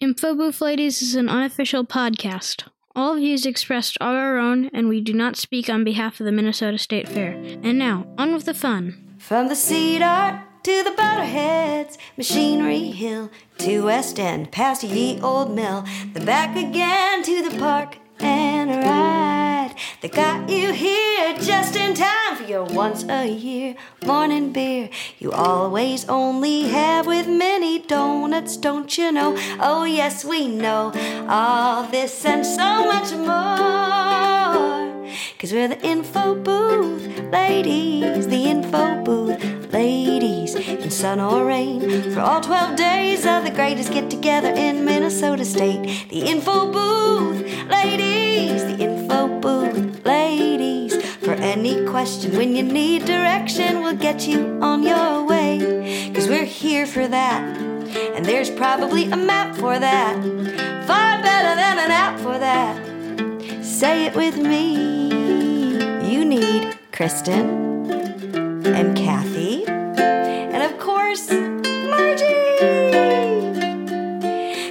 Info Booth Ladies is an unofficial podcast. All views expressed are our own, and we do not speak on behalf of the Minnesota State Fair. And now, on with the fun. From the Cedar to the Butterheads, Machinery Hill to West End, past ye old mill, then back again to the park and a ride that got you here just in time for your once a year morning beer. You always only have with many donuts, don't you know? Oh, yes, we know all this and so much more. Cause we're the info booth ladies, the info booth ladies, in sun or rain. For all 12 days of the greatest get together in Minnesota State. The info booth ladies, the info booth ladies. For any question when you need direction, we'll get you on your way. Cause we're here for that. And there's probably a map for that. Far better than an app for that. Say it with me. You need Kristen and Kathy, and of course, Margie.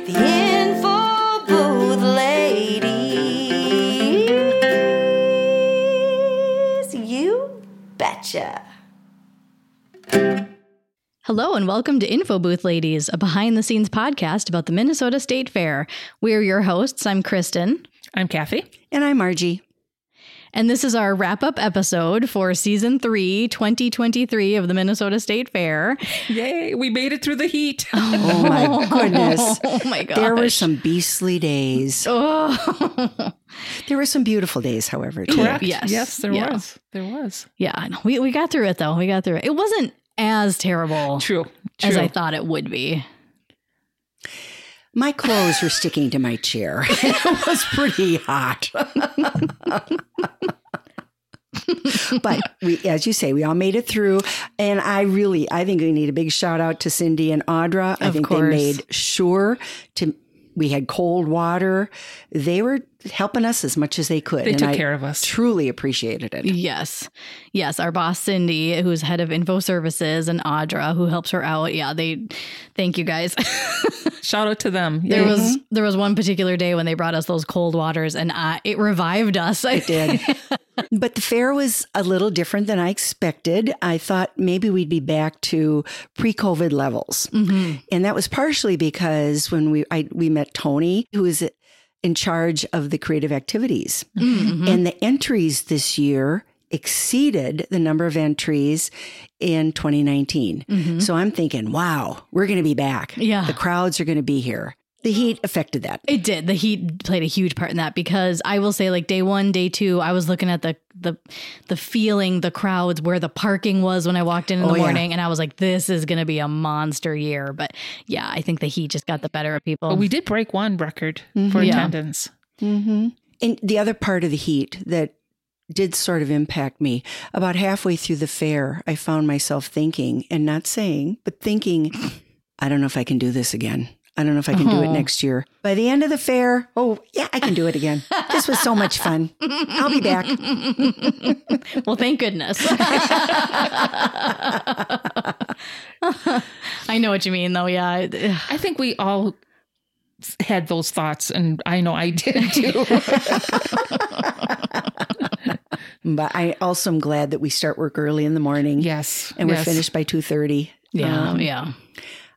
The info booth ladies. You betcha. Hello and welcome to Info Booth Ladies, a behind the scenes podcast about the Minnesota State Fair. We're your hosts. I'm Kristen, I'm Kathy. And I'm Margie. And this is our wrap up episode for season three, 2023 of the Minnesota State Fair. Yay, we made it through the heat. Oh, oh my goodness. Oh my gosh. There were some beastly days. Oh. There were some beautiful days, however, too. Correct. Yes. Yes, there Yeah. was. There was. yeah, I know. We, we got through it though. We got through it. It wasn't as terrible True. True. as I thought it would be. My clothes were sticking to my chair. it was pretty hot. but we, as you say, we all made it through. And I really, I think we need a big shout out to Cindy and Audra. I Of think course. they made sure to, we had cold water. They were helping us as much as they could. They and took I care of us. Truly appreciated it. Yes. Yes. Our boss, Cindy, who's head of info services, and Audra, who helps her out. Yeah. They, thank you guys. Shout out to them. There Yay. was mm-hmm. there was one particular day when they brought us those cold waters, and I, it revived us. I did. but the fair was a little different than I expected. I thought maybe we'd be back to pre-COVID levels, Mhm. and that was partially because when we I, we met Tony, who is in charge of the creative activities, Mhm. and the entries this year exceeded the number of entries in 2019. Mhm. So I'm thinking, wow, we're going to be back. Yeah. the crowds are going to be here. The heat affected that. It did. The heat played a huge part in that because I will say, like day one, day two, I was looking at the the the feeling, the crowds, where the parking was when I walked in in Oh, the yeah. morning, and I was like, "This is going to be a monster year." But yeah, I think the heat just got the better of people. But we did break one record for Yeah. attendance. Mm-hmm. And the other part of the heat that did sort of impact me about halfway through the fair, I found myself thinking and not saying, but thinking, I don't know if I can do this again. I don't know if I can do it Oh. next year. By the end of the fair, oh, yeah, I can do it again. this was so much fun. I'll be back. well, thank goodness. I know what you mean, though. Yeah. I think we all had those thoughts, and I know I did too. But I also am glad that we start work early in the morning. yes. And we're yes. finished by 2.30. Yeah. Um, yeah.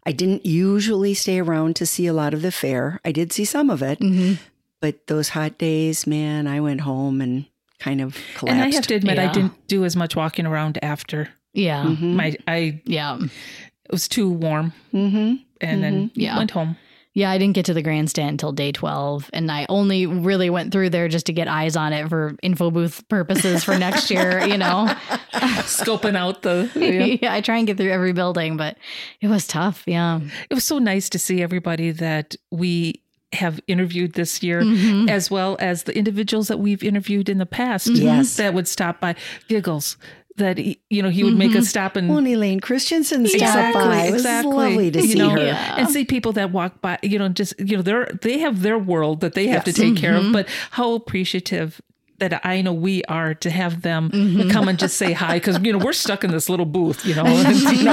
I didn't usually stay around to see a lot of the fair. I did see some of it. Mhm. But those hot days, man, I went home and kind of collapsed. And I have to admit, Yeah. I didn't do as much walking around after Yeah. Mhm. my. I Yeah. it was too warm, Mhm. and then Yeah. went home. Yeah, I didn't get to the grandstand until day 12, and I only really went through there just to get eyes on it for info booth purposes for next year, you know. Scoping out the. Yeah. I try and get through every building, but it was tough. Yeah. It was so nice to see everybody that we have interviewed this year, Mhm. as well as the individuals that we've interviewed in the past. Yes. that would stop by Giggles. That he, you know he would make us stop and Well, and Elaine Christensen stopped exactly, by. It was exactly. lovely to you see know, her. Yeah. and see people that walk by. You know, just you know, they're they have their world that they have to take care Mm-hmm. of. But how appreciative that I know we are to have them Mm-hmm. come and just say hi because you know we're stuck in this little booth. You know, and, you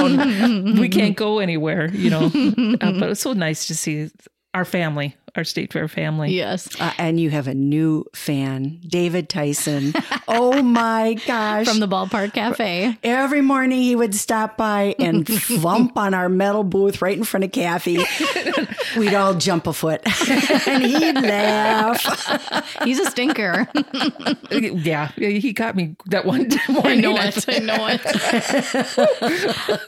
know we can't go anywhere. You know, uh, but it's so nice to see our family, our State Fair family. Yes. Uh, and you have a new fan, David Tyson. oh my gosh. From the ballpark cafe. Every morning he would stop by and flump on our metal booth right in front of Kathy. We'd all jump a foot and he'd laugh. He's a stinker. Yeah, yeah, he got me that one I morning. know it. I know it.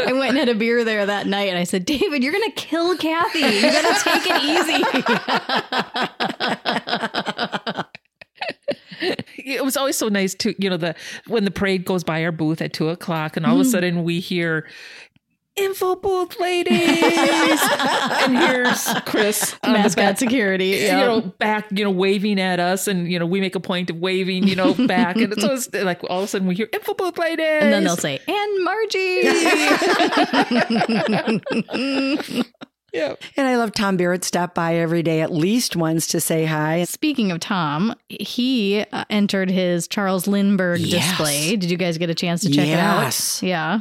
I went and had a beer there that night and I said, David, you're going to kill Kathy. You got to take it easy. it was always so nice to you know the when the parade goes by our booth at two o'clock and all of a mm. sudden we hear info booth ladies! And here's chris the Mascot security. you know back you know waving at us and you know we make a point of waving you know back. And it's like all of a sudden we hear info booth ladies! And then they'll say, and Margie. Yeah And I love Tom Barrett stopped by every day at least once to say hi. Speaking of Tom, he uh, entered his Charles Lindbergh Yes. display. Did you guys get a chance to check Yes. it out? Yeah.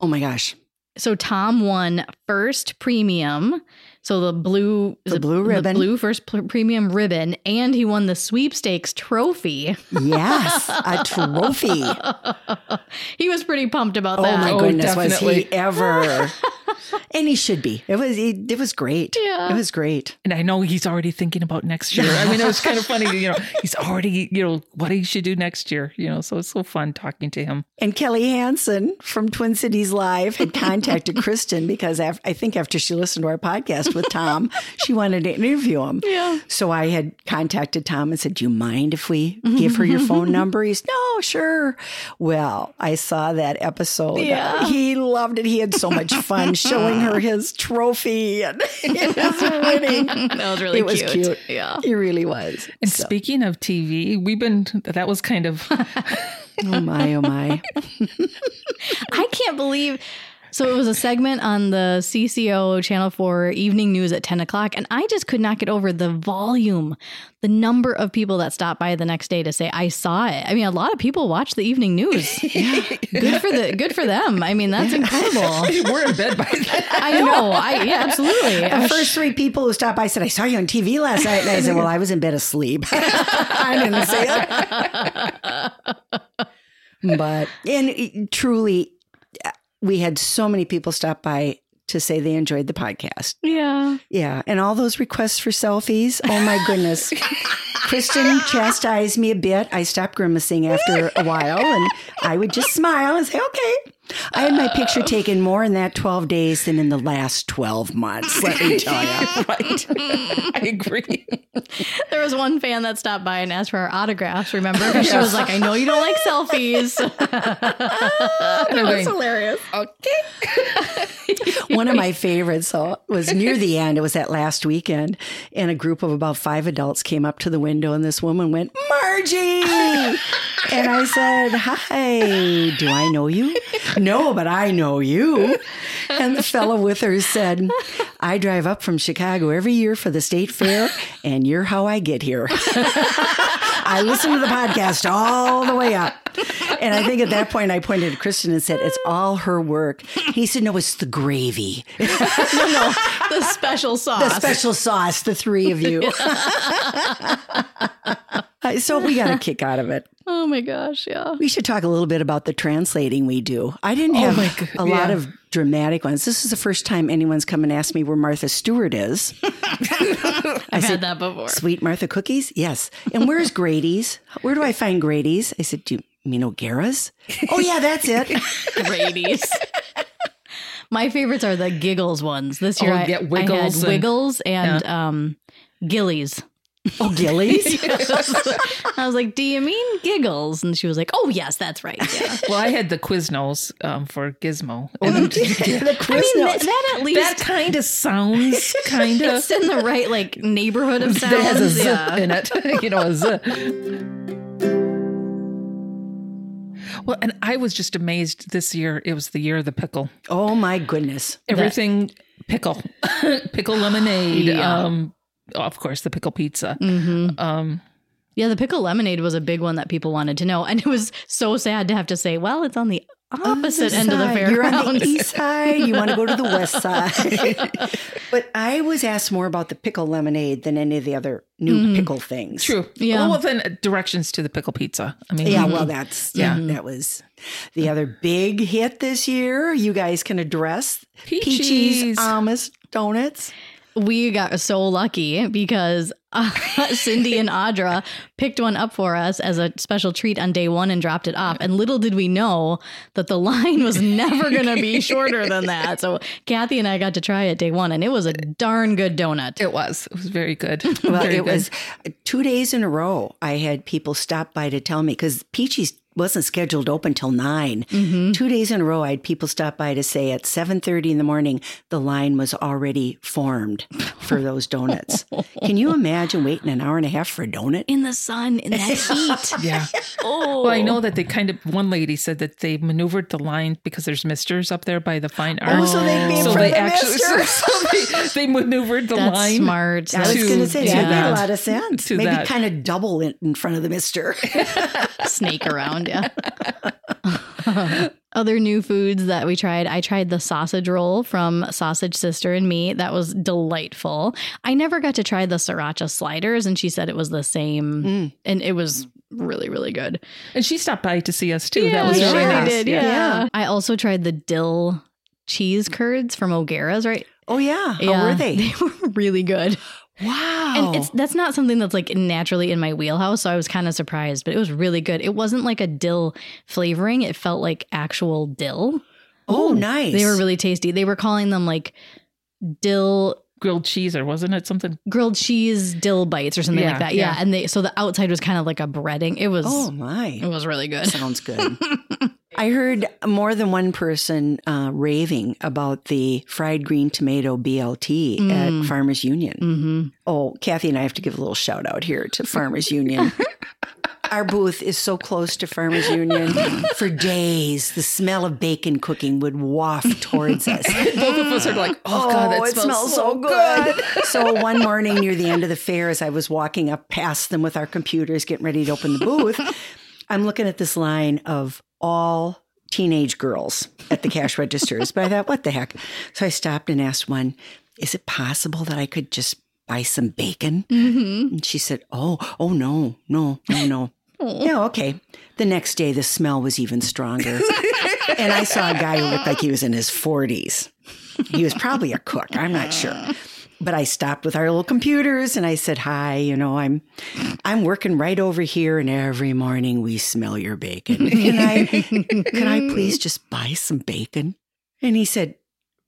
Oh my gosh. So Tom won first premium. So the blue is The blue ribbon. the blue first pl- premium ribbon, and he won the sweepstakes trophy. Yes, a trophy. he was pretty pumped about that. Oh that. my Oh, goodness, was definitely. he ever? and he should be. It was. It, it was great. Yeah. it was great. and i know he's already thinking about next year i mean it was kind of funny you know he's already you know what he should do next year you know so it's so fun talking to him And Kelly Hansen from Twin Cities Live had contacted Kristen because af- I think after she listened to our podcast with Tom, she wanted to interview him. Yeah. So I had contacted Tom and said, "Do you mind if we give her your phone number?" He's, "No, sure." Well, I saw that episode. Yeah. He loved it. He had so much fun showing her ah. his trophy and his winning. that was really it was cute. cute. Yeah. He really was. And So- speaking of TV, we've been that was kind of oh my, oh my. I can't believe. So it was a segment on the CCO Channel 4 evening news at 10 o'clock, and I just could not get over the volume, the number of people that stopped by the next day to say, I saw it. I mean, a lot of people watch the evening news. yeah. Good for the good for them. I mean, that's incredible. we're in bed by then. I know. I yeah, absolutely. The oh, first three people who stopped by said, I saw you on TV last night. And I said, Well, I was in bed asleep. I didn't say it. but, and it- truly, we had so many people stop by to say they enjoyed the podcast. Yeah. Yeah. And all those requests for selfies. Oh my goodness. Kristen chastised me a bit. I stopped grimacing after a while and I would just smile and say, okay. I had my picture taken more in that 12 days than in the last 12 months, let me tell you. right. I agree. There was one fan that stopped by and asked for our autographs, remember? Because she was like, I know you don't like selfies. that was hilarious. Okay. one of my favorites so, was near the end. It was that last weekend, and a group of about five adults came up to the window, and this woman went, Margie! And I said, Hi, do I know you? No, but I know you. And the fellow with her said, I drive up from Chicago every year for the state fair, and you're how I get here. I listened to the podcast all the way up. And I think at that point I pointed to Kristen and said, It's all her work. He said, No, it's the gravy. no, no, The special sauce. The special sauce, the three of you. So we got a kick out of it. Oh my gosh, yeah. We should talk a little bit about the translating we do. I didn't have my God, a lot of dramatic ones. This is the first time anyone's come and asked me where Martha Stewart is. I've had that before. Sweet Martha cookies? Yes. And where's Grady's? Where do I find Grady's? I said, Do you mean O'Gara's? Oh, yeah, that's it. Grady's. My favorites are the giggles ones. This year Oh, I, yeah, I had Wiggles and- Wiggles and um, Gillies. Oh, Gillies? I was like, "Do you mean giggles?" And she was like, "Oh yes, that's right." Yeah. Well, I had the Quiznos um, for Gizmo. the I mean, that, that at least that kind of sounds kind of it's in the right like neighborhood of sounds. that has a yeah. in it. you know, a z. Well, and I was just amazed this year. It was the year of the pickle. oh, my goodness. Everything pickle, pickle lemonade. Yeah. Um, of course, the pickle pizza. Mhm. Um, Yeah, the pickle lemonade was a big one that people wanted to know, and it was so sad to have to say, "Well, it's on the opposite end of the side. You're on the east side. You want to go to the west side. but I was asked more about the pickle lemonade than any of the other new pickle things. True. Yeah. Well, then uh, directions to the pickle pizza. I mean, Yeah, well, that's yeah, that was the other big hit this year. You guys can address Peaches. Peaches Amish donuts. We got so lucky because uh, Cindy and Audra picked one up for us as a special treat on day one and dropped it off. And little did we know that the line was never going to be shorter than that. So Kathy and I got to try it day one, and it was a darn good donut. it was. It was very good. Well, Very it good. was two days in a row. I had people stop by to tell me because Peachy's wasn't scheduled to open till 9 mm-hmm. Two days in a row, I had people stop by to say at seven thirty in the morning the line was already formed for those donuts. Can you imagine waiting an hour and a half for a donut? In the sun, in that heat. Yeah. Oh, Well, I know that they kind of, one lady said that they maneuvered the line because there's misters up there by the fine oh, arts. so they made so for they the actually, mister. so they, they maneuvered the That's line. smart. I was going to say to that made a lot of sense. To Maybe that. kind of double it in front of the mister. snake around. Yeah. Other new foods that we tried, I tried the sausage roll from Sausage Sister and Me. That was delightful. I never got to try the sriracha sliders, and she said it was the same, mm. and it was really, really good. And she stopped by to see us too. that was she really really nice. did. Yeah. Yeah. I also tried the dill cheese curds from O'Gara's. Right? oh yeah, how were they? They were really good. Wow. And it's that's not something that's like naturally in my wheelhouse, so I was kind of surprised, but it was really good. It wasn't like a dill flavoring; it felt like actual dill. oh nice. They were really tasty. They were calling them like dill Grilled cheese, or wasn't it something? grilled cheese dill bites or something Yeah, like that. Yeah. yeah. and they so the outside was kind of like a breading. It was Oh my. it was really good. Sounds good. I heard more than one person uh, raving about the fried green tomato BLT Mm. at Farmers Union. hmm Oh, Kathy and I have to give a little shout out here to Farmers Union. Our booth is so close to Farmers Union. For days, the smell of bacon cooking would waft towards us. Both of us are like, oh, God, that it smells, so good. so one morning near the end of the fair, as I was walking up past them with our computers, getting ready to open the booth, I'm looking at this line of all teenage girls at the cash registers. But I thought, what the heck? So I stopped and asked one, is it possible that I could just buy some bacon? Mm-hmm. And she said, oh, oh, no, no, no, no. Yeah, okay. The next day, the smell was even stronger. and I saw a guy who looked like he was in his 40s. He was probably a cook. I'm not sure. But I stopped with our little computers and I said, "Hi, you know, I'm I'm working right over here and every morning we smell your bacon. Can I can I please just buy some bacon?" And he said,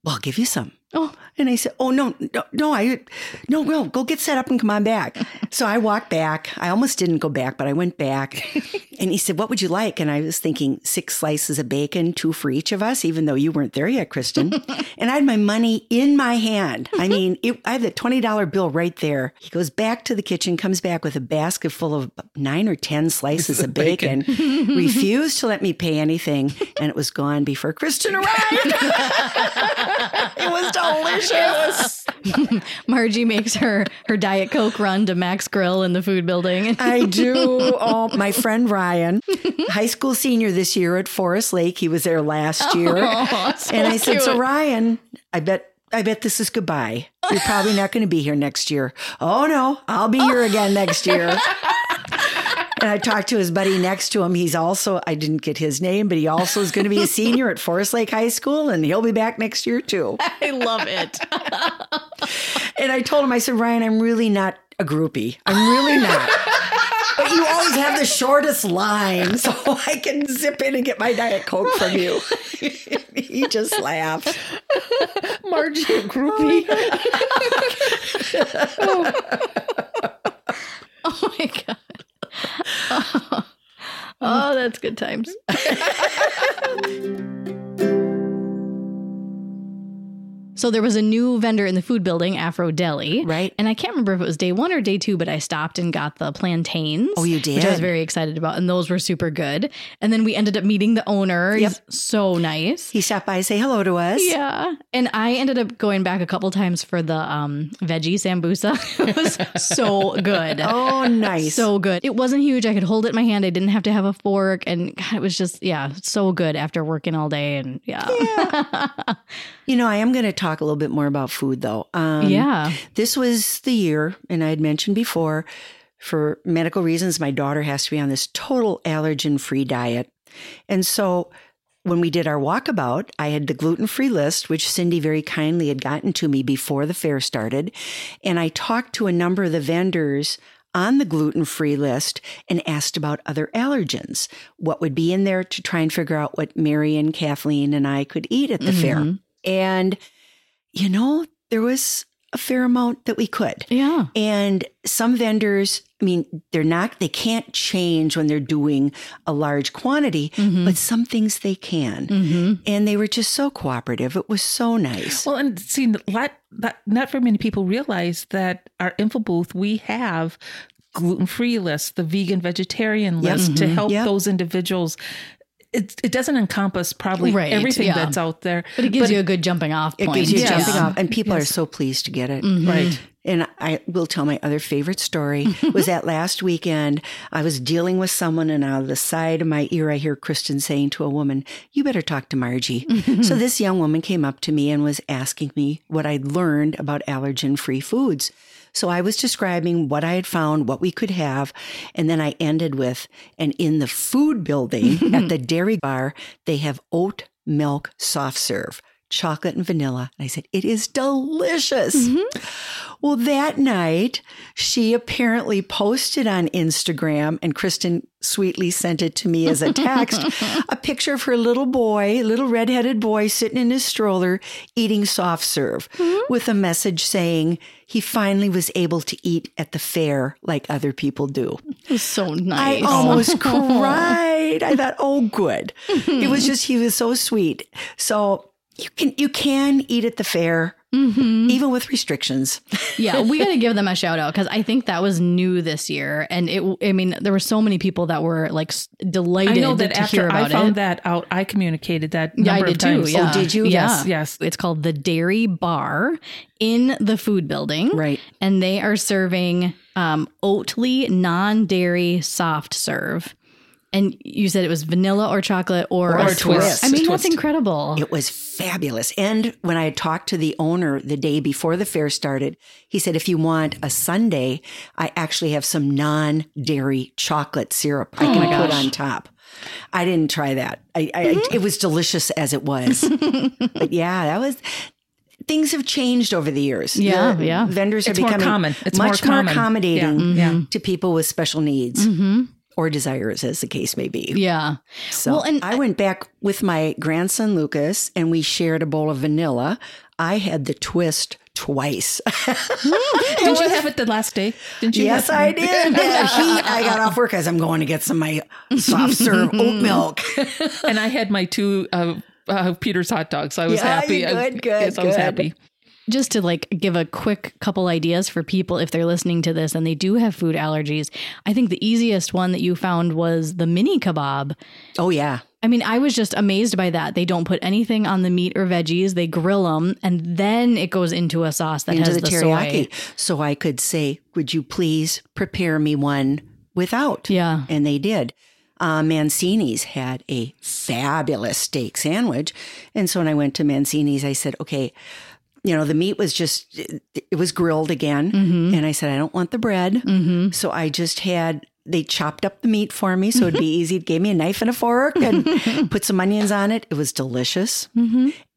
"Well, I'll give you some." Oh. And I said, "Oh no, no, no! I, no, no, go get set up and come on back." So I walked back. I almost didn't go back, but I went back. And he said, "What would you like?" And I was thinking six slices of bacon, two for each of us, even though you weren't there yet, Kristen. and I had my money in my hand. I mean, it, I had the twenty dollar bill right there. He goes back to the kitchen, comes back with a basket full of nine or ten slices of bacon. refused to let me pay anything, and it was gone before Kristen arrived. it was delicious. Margie makes her her diet coke run to Max Grill in the food building. I do. Oh, my friend Ryan, high school senior this year at Forest Lake. He was there last oh, year. Oh, so and I said, So. Ryan, I bet I bet this is goodbye. You're probably not going to be here next year. Oh no, I'll be here again next year. And I talked to his buddy next to him. He's also, I didn't get his name, but he also is going to be a senior at Forest Lake High School, and he'll be back next year too. I love it. And I told him, I said, Ryan, I'm really not a groupie. I'm really not. but you always have the shortest line, so I can zip in and get my Diet Coke from you. he just laughed. Margie, a groupie. Oh my god. Oh, oh, So there was a new vendor in the food building, Afro Deli. Right. And I can't remember if it was day one or day two, but I stopped and got the plantains. Oh, you did? Which I was very excited about. And those were super good. And then we ended up meeting the owner. Yep. He's so nice. He stopped by to say hello to us. Yeah. And I ended up going back a couple times for the um, veggie sambusa. it was so good. Oh, nice. So good. It wasn't huge. I could hold it in my hand. I didn't have to have a fork. And God, it was just, yeah, so good after working all day. And yeah. you know, I am going to talk a little bit more about food, though. Um, yeah. This was the year, and I had mentioned before, for medical reasons, my daughter has to be on this total allergen free diet. And so when we did our walkabout, I had the gluten free list, which Cindy very kindly had gotten to me before the fair started. And I talked to a number of the vendors on the gluten free list and asked about other allergens, what would be in there to try and figure out what Mary and Kathleen and I could eat at the fair. And, you know, there was a fair amount that we could. Yeah. And some vendors, I mean, they're not, they can't change when they're doing a large quantity, but some things they can. Mm-hmm. And they were just so cooperative. It was so nice. Well, and see, not, not, not very many people realize that our info booth, we have gluten free lists, the vegan vegetarian Yep. list to help Yep. those individuals. It, it doesn't encompass probably Right, everything yeah. that's out there, But it gives you a good jumping off point. it gives you Yes. jumping off, and people are so pleased to get it. Mm-hmm. right? And I will tell my other favorite story was that last weekend I was dealing with someone and out of the side of my ear I hear Kristen saying to a woman, You better talk to Margie. Mm-hmm. so this young woman came up to me and was asking me what I'd learned about allergen free foods. So I was describing what I had found, what we could have, and then I ended with, and in the food building at the dairy bar, they have oat milk soft serve chocolate and vanilla. And I said, It is delicious. Mm-hmm. Well, that night, she apparently posted on Instagram, and Kristen sweetly sent it to me as a text a picture of her little boy, little redheaded boy, sitting in his stroller eating soft serve mm-hmm. with a message saying he finally was able to eat at the fair like other people do. It was so nice. I almost cried. I thought, oh, good. It was just he was so sweet. So you can you can eat at the fair, even with restrictions. yeah, we got to give them a shout out because I think that was new this year, and it. I mean, there were so many people that were like delighted I know that to hear after I about found it. that out, I communicated that Yeah, I number did of times. too. Yeah. Oh, did you? Yeah. Yes, yes. It's called the Dairy Bar in the food building. Right. And they are serving um, Oatly non dairy soft serve. And you said it was vanilla or chocolate or, Or a a twist. I mean, Twist. that's incredible. It was fabulous. And when I had talked to the owner the day before the fair started, he said, if you want a sundae, I actually have some non dairy chocolate syrup I oh can put on top. I didn't try that. I, I, mm-hmm. It was delicious as it was. but yeah, that was. Things have changed over the years. Yeah, The yeah. Vendors are It's more becoming common. It's much more, common. accommodating Yeah, yeah. to people with special needs mm-hmm. Or desires, as the case may be. yeah. So Well, and I went back with my grandson Lucas and we shared a bowl of vanilla. I had the twist twice. Didn't you have it the last day? Didn't you? yes, I did. Heat, I got off work as I'm going to get some of my soft serve oat milk. and I had my two uh, uh, Peter's hot dogs. So I was Yeah, happy. you I- good, good, I was happy. Just to like give a quick couple ideas for people if they're listening to this and they do have food allergies, I think the easiest one that you found was the mini kebab. Oh yeah. I mean, I was just amazed by that. They don't put anything on the meat or veggies. They grill them, and then it goes into a sauce that Into has the the, teriyaki. soy. So I could say, would you please prepare me one without? Yeah. And they did. Uh, Mancini's had a fabulous steak sandwich. And so when I went to Mancini's, I said, okay, you know, the meat was just, it was grilled again. Mm-hmm. And I said, I don't want the bread. So I just had, they chopped up the meat for me so it'd be easy. It Gave me a knife and a fork and put some onions on it. It was delicious.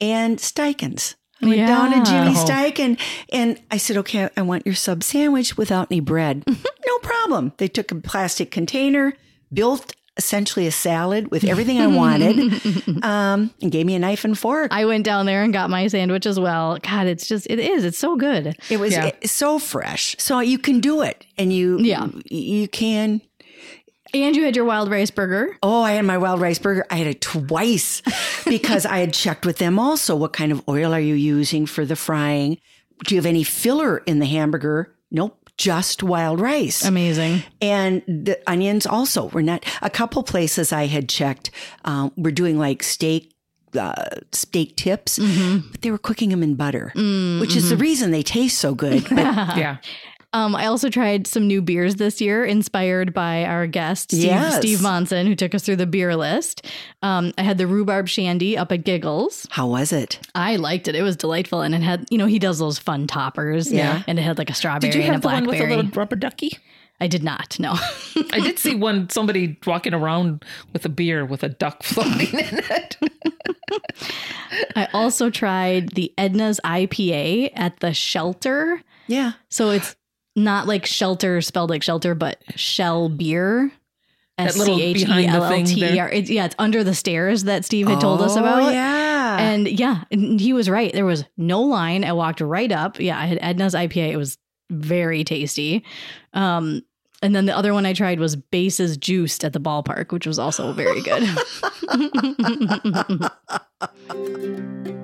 And Steikens. I went down to Jimmy. Steik and, and I said, okay, I want your sub sandwich without any bread. no problem. They took a plastic container, built essentially a salad with everything I wanted, um, and gave me a knife and fork. I went down there and got my sandwich as well. God, it's just it is. It's so good. It was Yeah. it- so fresh. So you can do it and you, Yeah. you can. And you had your wild rice burger. Oh, I had my wild rice burger. I had it twice because I had checked with them also. What kind of oil are you using for the frying? Do you have any filler in the hamburger? Nope, just wild rice. Amazing. and the onions also were not a couple places I had checked um, were doing like steak uh, steak tips, but they were cooking them in butter, which is the reason they taste so good. But Yeah. Um, I also tried some new beers this year, inspired by our guest Steve, Yes. Steve Monson, who took us through the beer list. Um, I had the rhubarb shandy up at Giggles. how was it? I liked it; it was delightful, and it had, you know, he does those fun toppers. Yeah. and it had like a strawberry Did you and a have the one with a little rubber ducky? I did not. No. I did see one somebody walking around with a beer with a duck floating in it. I also tried the Edna's IPA at the Shelter. Yeah. So it's not like shelter spelled like shelter, but shell beer. S C H E L L T E. R. It's yeah, it's under the stairs that Steve had told us Oh, about. Yeah. And yeah, and he was right. There was no line. I walked right up. Yeah, I had Edna's IPA. It was very tasty. Um, and then the other one I tried was Bases Juiced at the ballpark, which was also very good.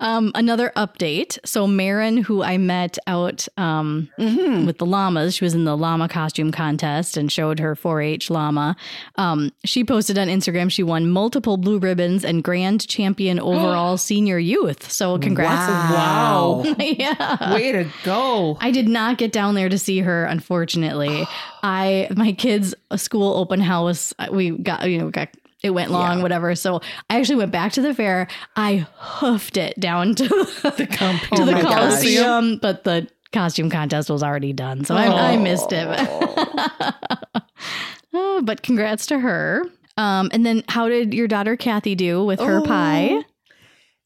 Um, another update. So Marin, who I met out um, Mhm. with the llamas, she was in the llama costume contest and showed her 4-H llama. Um, she posted on Instagram she won multiple blue ribbons and grand champion overall senior youth. So congrats! Wow. yeah. Way to go. I did not get down there to see her, unfortunately. I my kids' school open house. uh, We got you know got it went long, whatever. So I actually went back to the fair. I hoofed it down to the, to the my gosh. Coliseum, but the costume contest was already done, so I, I missed it. Oh, but congrats to her. Um, and then, how did your daughter Kathy do with her Oh. pie?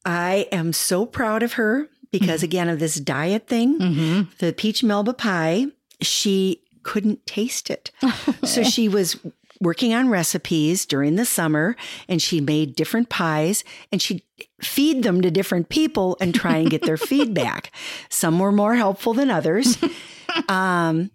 I am so proud of her because again of this diet thing, Mm-hmm. the peach melba pie, she couldn't taste it. so she was working on recipes during the summer and she made different pies and she'd feed them to different people and try and get their feedback. Some were more helpful than others. Um,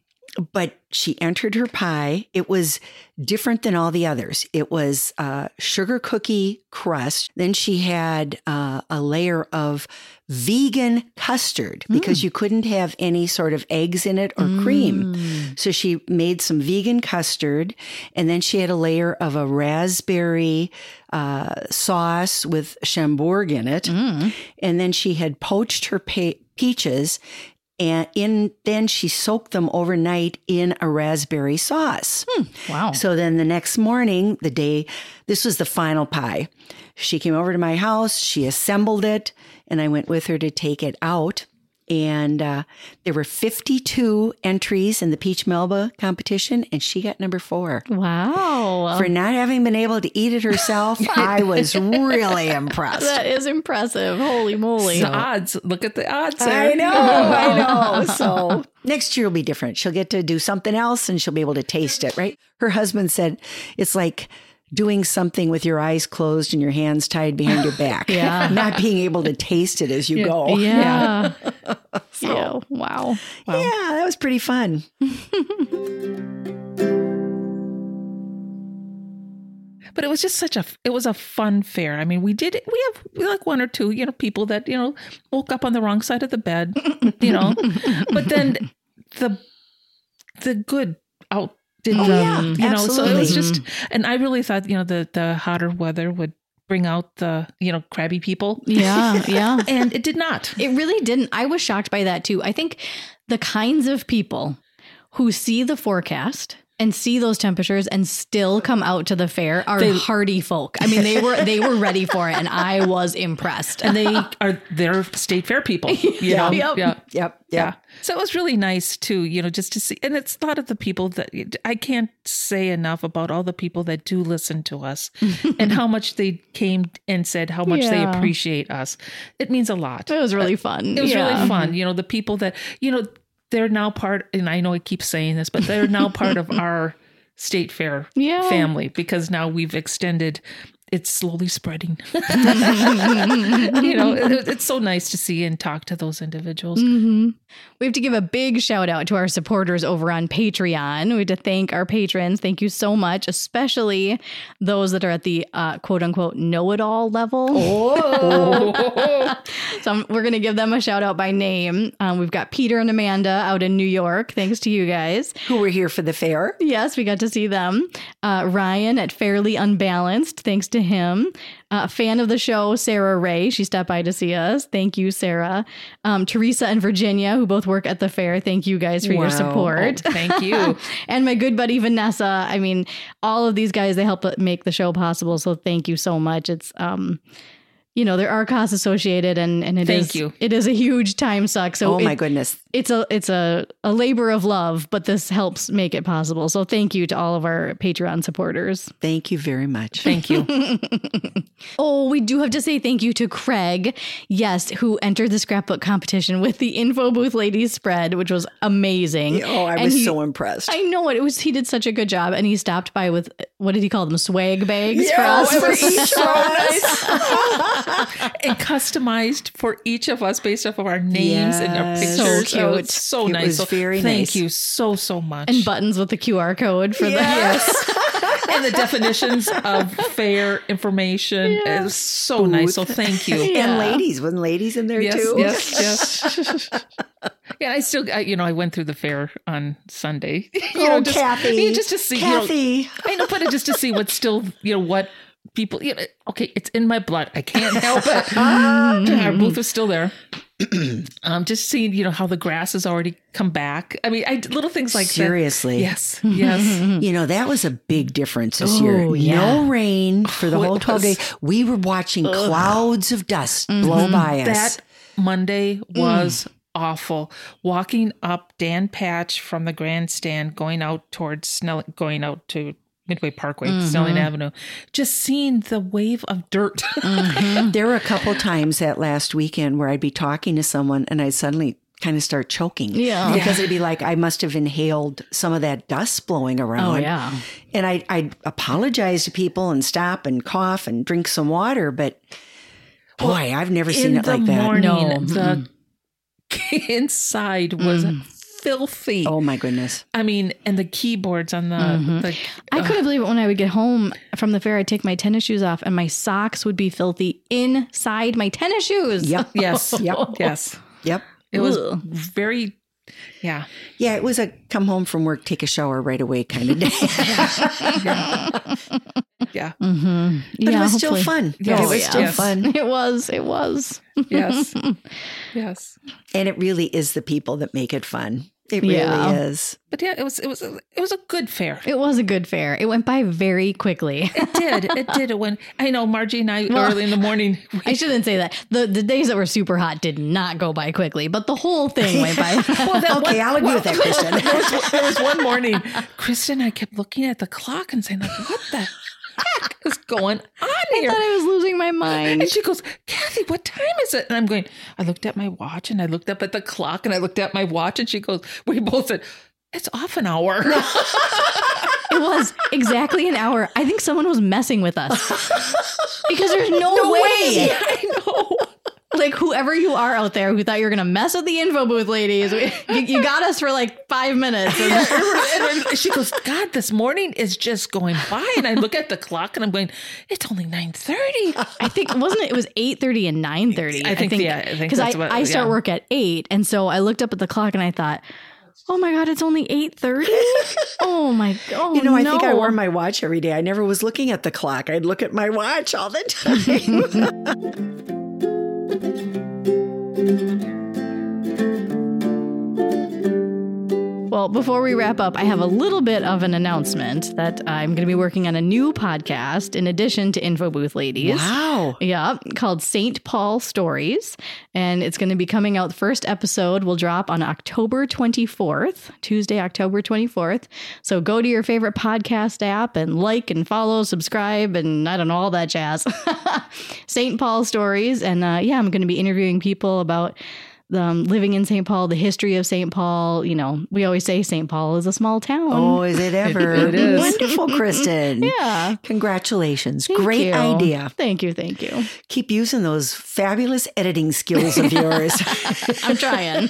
but she entered her pie. It was different than all the others. It was uh, sugar cookie crust. Then she had uh, a layer of vegan custard because you couldn't have any sort of eggs in it or cream. So she made some vegan custard, and then she had a layer of a raspberry uh, sauce with Chambord in it, and then she had poached her pe- peaches and in then she soaked them overnight in a raspberry sauce. Wow. So then the next morning, the day this was the final pie, she came over to my house, she assembled it, and I went with her to take it out. And uh, there were 52 entries in the Peach Melba competition, and she got number four. Wow. For not having been able to eat it herself, I was really impressed. that is impressive. Holy moly. the odds. Look at the odds. There. I know. Oh, so next year will be different. She'll get to do something else and she'll be able to taste it, right? Her husband said it's like doing something with your eyes closed and your hands tied behind your back. Yeah. Not being able to taste it as you go. Yeah. yeah. Wow. Wow. Yeah, that was pretty fun. But it was just such a it was a fun fair i mean we did we have we like one or two you know people that you know woke up on the wrong side of the bed you know but then the the good outdid Oh, the yeah, you know so it was just and i really thought you know the the hotter weather would bring out the you know crabby people Yeah. Yeah. and it did not It really didn't. I was shocked by that too. I think the kinds of people who see the forecast and see those temperatures and still come out to the fair are They- hardy folk. I mean, they were they were ready for it, and I was impressed. and they are they're state fair people you Yeah. know Yep. yeah Yep. Yeah. So it was really nice too, you know, just to see. And it's a lot of the people that I can't say enough about all the people that do listen to us and how much they came and said how much they appreciate us. It means a lot. it was really uh, fun. It was Yeah. really fun. You know, the people that, you know, they're now part, and I know I keep saying this, but they're now part of our state fair Yeah. family because now we've extended it's slowly spreading. you know, it, it's so nice to see and talk to those individuals. Mhm. We have to give a big shout out to our supporters over on Patreon. We have to thank our patrons. Thank you so much, especially those that are at the uh, quote unquote know it all level. Oh, So I'm- we're going to give them a shout out by name. Um, we've got Peter and Amanda out in New York. Thanks to you guys. Who were here for the fair? Yes, we got to see them. Uh, Ryan at Fairly Unbalanced. Thanks to him. Uh, fan of the show, Sarah Ray. She stopped by to see us. Thank you, Sarah. Um, Teresa and Virginia, who both work at the fair. Thank you guys for your Wow. support. thank you. and my good buddy Vanessa. I mean, all of these guys they help make the show possible. So thank you so much. It's um, you know, there are costs associated, and and it Thank is- you. It is a huge time suck. So oh my goodness. it's a it's a, a labor of love, but this helps make it possible. So thank you to all of our Patreon supporters. Thank you very much. Thank you. Oh, we do have to say thank you to Craig, yes, who entered the scrapbook competition with the info booth ladies spread, which was amazing. Oh, I And was he- so impressed. I know it. It was he did such a good job, and he stopped by with what did he call them? Swag bags for Yeah, us. Oh, it was For- so nice. and customized for each of us based off of our names and our Yes. pictures. So Oh, cute. it's so It nice. was So very thank nice. you so so much. and buttons with the QR code for the Yes. and the definitions of fair information is so nice. So thank you. And ladies, wasn't ladies in there Yes, too? yes, yes. yeah, I still, I, you know, I went through the fair on Sunday. you Oh, know, just, Kathy. you know, just to see, you know, Kathy. I know, but just to see what's still, you know, what people, you know, okay, it's in my blood. I can't help it. Mm-hmm. Our booth was still there. um, just seeing, you know, how the grass has already come back. I mean, I little things like Seriously. that. Yes, yes. You know, that was a big difference this Oh, year. yeah. No rain for the Oh, whole 12 was- days. We were watching clouds of dust mm-hmm. blow by us. That Monday was mm. awful. Walking up Dan Patch from the grandstand, going out towards Snelling, going out to Midway Parkway, mm-hmm. Snelling Avenue, just seeing the wave of dirt. Mm-hmm. there were a couple times that last weekend where I'd be talking to someone and I'd suddenly kind of start choking. Yeah. Because it'd be like I must have inhaled some of that dust blowing around. Oh yeah. And I, I'd apologize to people and stop and cough and drink some water, but boy, I've never seen it the like that. morning, No. the inside was mm. Filthy. Oh my goodness. I mean, and the keyboards on the, mm-hmm. the I couldn't believe it when I would get home from the fair. I'd take my tennis shoes off, and my socks would be filthy inside my tennis shoes. Yep. yes, Yep. yes. Yep. It was very, yeah. Yeah, it was a come home from work, take a shower right away kind of day. Yeah. Mm-hmm. But it was still fun. Yes. It was still Yes. fun. It was. It was. Yes. yes. And it really is the people that make it fun. It really Yeah. is. But yeah, it was it was it was a good fair. It was a good fair. It went by very quickly. It did. It did. It went. I know Margie and I Well- early in the morning. I shouldn't say that. The the days that were super hot did not go by quickly, but the whole thing went by. Well, that Okay, I'll agree with that, Kristen. there, was, there was one morning, Kristen and I kept looking at the clock and saying, like, "What the heck is going on I here?" thought I was losing my mind. And she goes, Kathy, what time is it? And I'm going, I looked at my watch and I looked up at the clock and I looked at my watch and she goes, we both said, it's off an hour. It was exactly an hour. I think someone was messing with us because there's no, way. I know. Like whoever you are out there who thought you were gonna mess with the info booth, ladies, we, you, you got us for like five minutes. And she goes, God, this morning is just going by. And I look at the clock and I'm going, it's only 9.30. I think wasn't it? It was eight thirty and nine thirty. I think- yeah, I because I, what- I start yeah. work at eight, and so I looked up at the clock and I thought, oh my god, it's only eight thirty. oh my god! You know, I think I no. wore my watch every day. I never was looking at the clock. I'd look at my watch all the time. Before we wrap up, I have a little bit of an announcement that I'm going to be working on a new podcast in addition to Info Booth Ladies. wow. Yeah, called St. Paul Stories. And it's going to be coming out. The first episode will drop on October 24th, Tuesday, October 24th. So go to your favorite podcast app and like and follow, subscribe, and I don't know, all that jazz. St. Paul Stories. And uh, yeah, I'm going to be interviewing people about um, living in St. Paul, the history of St. Paul. You know, we always say St. Paul is a small town. Oh, is it ever? It is. Wonderful, Kristen. yeah. Congratulations. Thank Great you. idea. Thank you. Thank you. Keep using those fabulous editing skills of yours. I'm trying.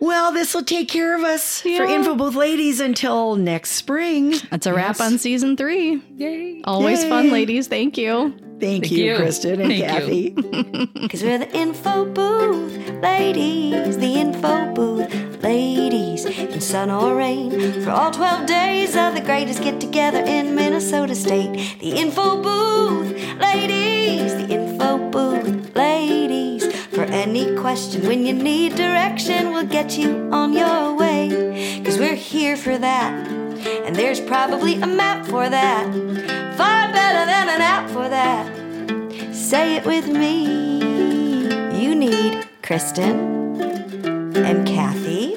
well, this will take care of us for Info Booth Ladies until next spring. That's a wrap on season three. Yay. Always Yay. fun, ladies. Thank you. Thank, Thank you, you. Kristen and Thank Kathy. Cause we're the info booth ladies, the info booth ladies. In sun or rain, for all 12 days of the greatest get together in Minnesota State. The info booth ladies, the info booth ladies. For any question, when you need direction, we'll get you on your way. Cause we're here for that. And there's probably a map for that. Far better than an app for that. Say it with me. You need Kristen and Kathy,